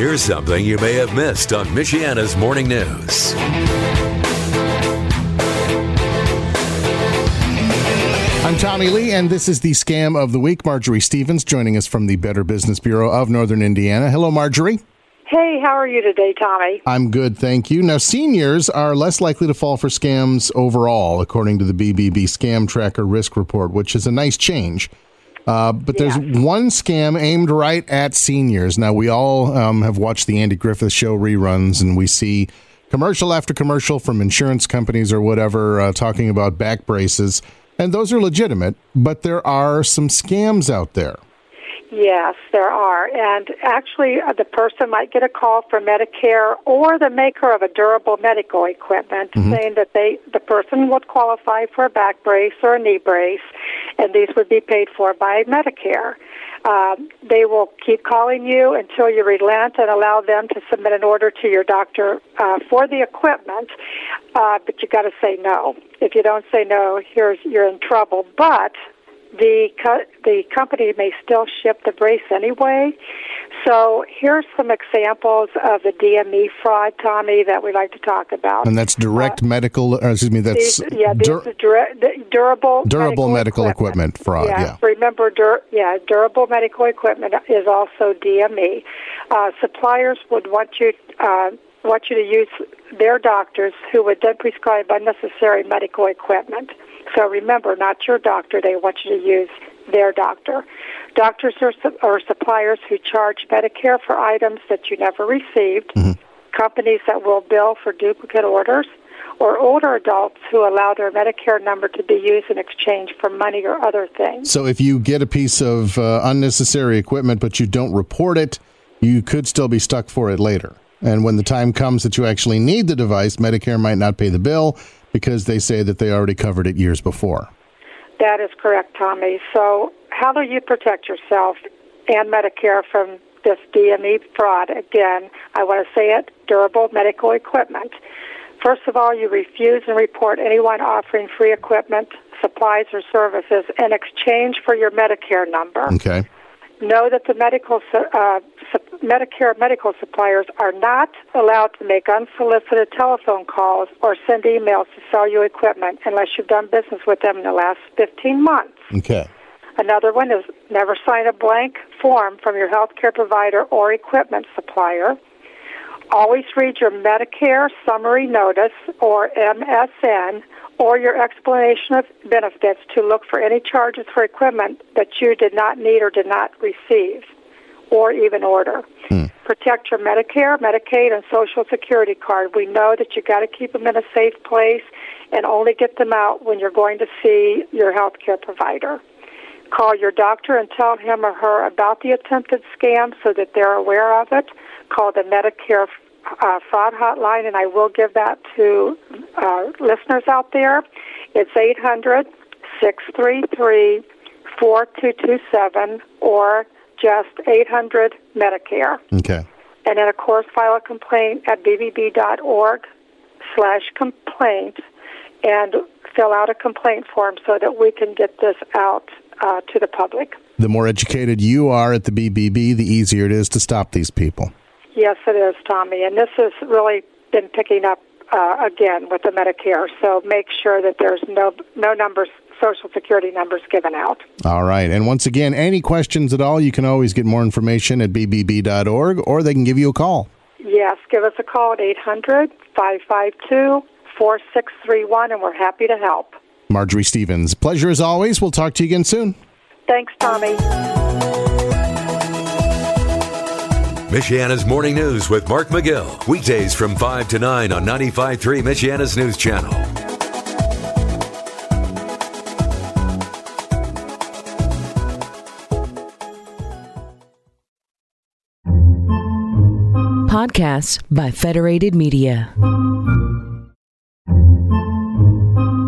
Here's something you may have missed on Michiana's Morning News. I'm Tommy Lee, and this is the scam of the week. Marjorie Stevens joining us from the Better Business Bureau of Northern Indiana. Hello, Marjorie. Hey, how are you today, Tommy? I'm good, thank you. Now, seniors are less likely to fall for scams overall, according to the BBB Scam Tracker Risk Report, which is a nice change. Uh, but there's one scam aimed right at seniors. Now, we all um, have watched the Andy Griffith Show reruns, and we see commercial after commercial from insurance companies or whatever uh, talking about back braces. And those are legitimate, but there are some scams out there. Yes, there are. And actually, uh, the person might get a call from Medicare or the maker of a durable medical equipment Mm-hmm. saying that they the person would qualify for a back brace or a knee brace, and these would be paid for by Medicare. Um, they will keep calling you until you relent and allow them to submit an order to your doctor uh, for the equipment. Uh, but you got to say no. If you don't say no, here's you're in trouble. But the co- the company may still ship the brace anyway. So here's some examples of the DME fraud, Tommy, that we like to talk about. And that's direct medical, or excuse me, that's These, yeah, these dur- are dura- durable durable medical equipment fraud. Yeah. Remember, dur- yeah, durable medical equipment is also DME. Uh, suppliers would want you uh, want you to use their doctors who would then prescribe unnecessary medical equipment. So remember, not your doctor. They want you to use their doctor. Doctors or, su- or suppliers who charge Medicare for items that you never received. Companies that will bill for duplicate orders or older adults who allow their Medicare number to be used in exchange for money or other things. So if you get a piece of uh, unnecessary equipment but you don't report it, you could still be stuck for it later. And when the time comes that you actually need the device, Medicare might not pay the bill because they say that they already covered it years before. That is correct, Tommy. So, how do you protect yourself and Medicare from this DME fraud? Again, I want to say it durable medical equipment. First of all, you refuse and report anyone offering free equipment, supplies, or services in exchange for your Medicare number. Okay. Know that the medical uh, Medicare medical suppliers are not allowed to make unsolicited telephone calls or send emails to sell you equipment unless you've done business with them in the last 15 months. Okay. Another one is never sign a blank form from your health care provider or equipment supplier. Always read your Medicare summary notice or MSN or your explanation of benefits to look for any charges for equipment that you did not need or did not receive or even order. Hmm. Protect your Medicare, Medicaid, and Social Security card. We know that you got to keep them in a safe place and only get them out when you're going to see your health care provider. Call your doctor and tell him or her about the attempted scam so that they're aware of it. Call the Medicare uh, fraud hotline, and I will give that to uh, listeners out there. It's 800 633 4227 or just 800 Medicare. Okay. And then, of course, file a complaint at bbb.org slash complaint and fill out a complaint form so that we can get this out uh, to the public. The more educated you are at the BBB, the easier it is to stop these people. Yes, it is, Tommy. And this has really been picking up uh, again with the Medicare. So make sure that there's no no numbers, Social Security numbers given out. All right. And once again, any questions at all, you can always get more information at bbb.org or they can give you a call. Yes, give us a call at 800 552 4631, and we're happy to help. Marjorie Stevens, pleasure as always. We'll talk to you again soon. Thanks, Tommy. Michiana's Morning News with Mark McGill. Weekdays from 5 to 9 on 95.3 Michiana's News Channel. Podcasts by Federated Media.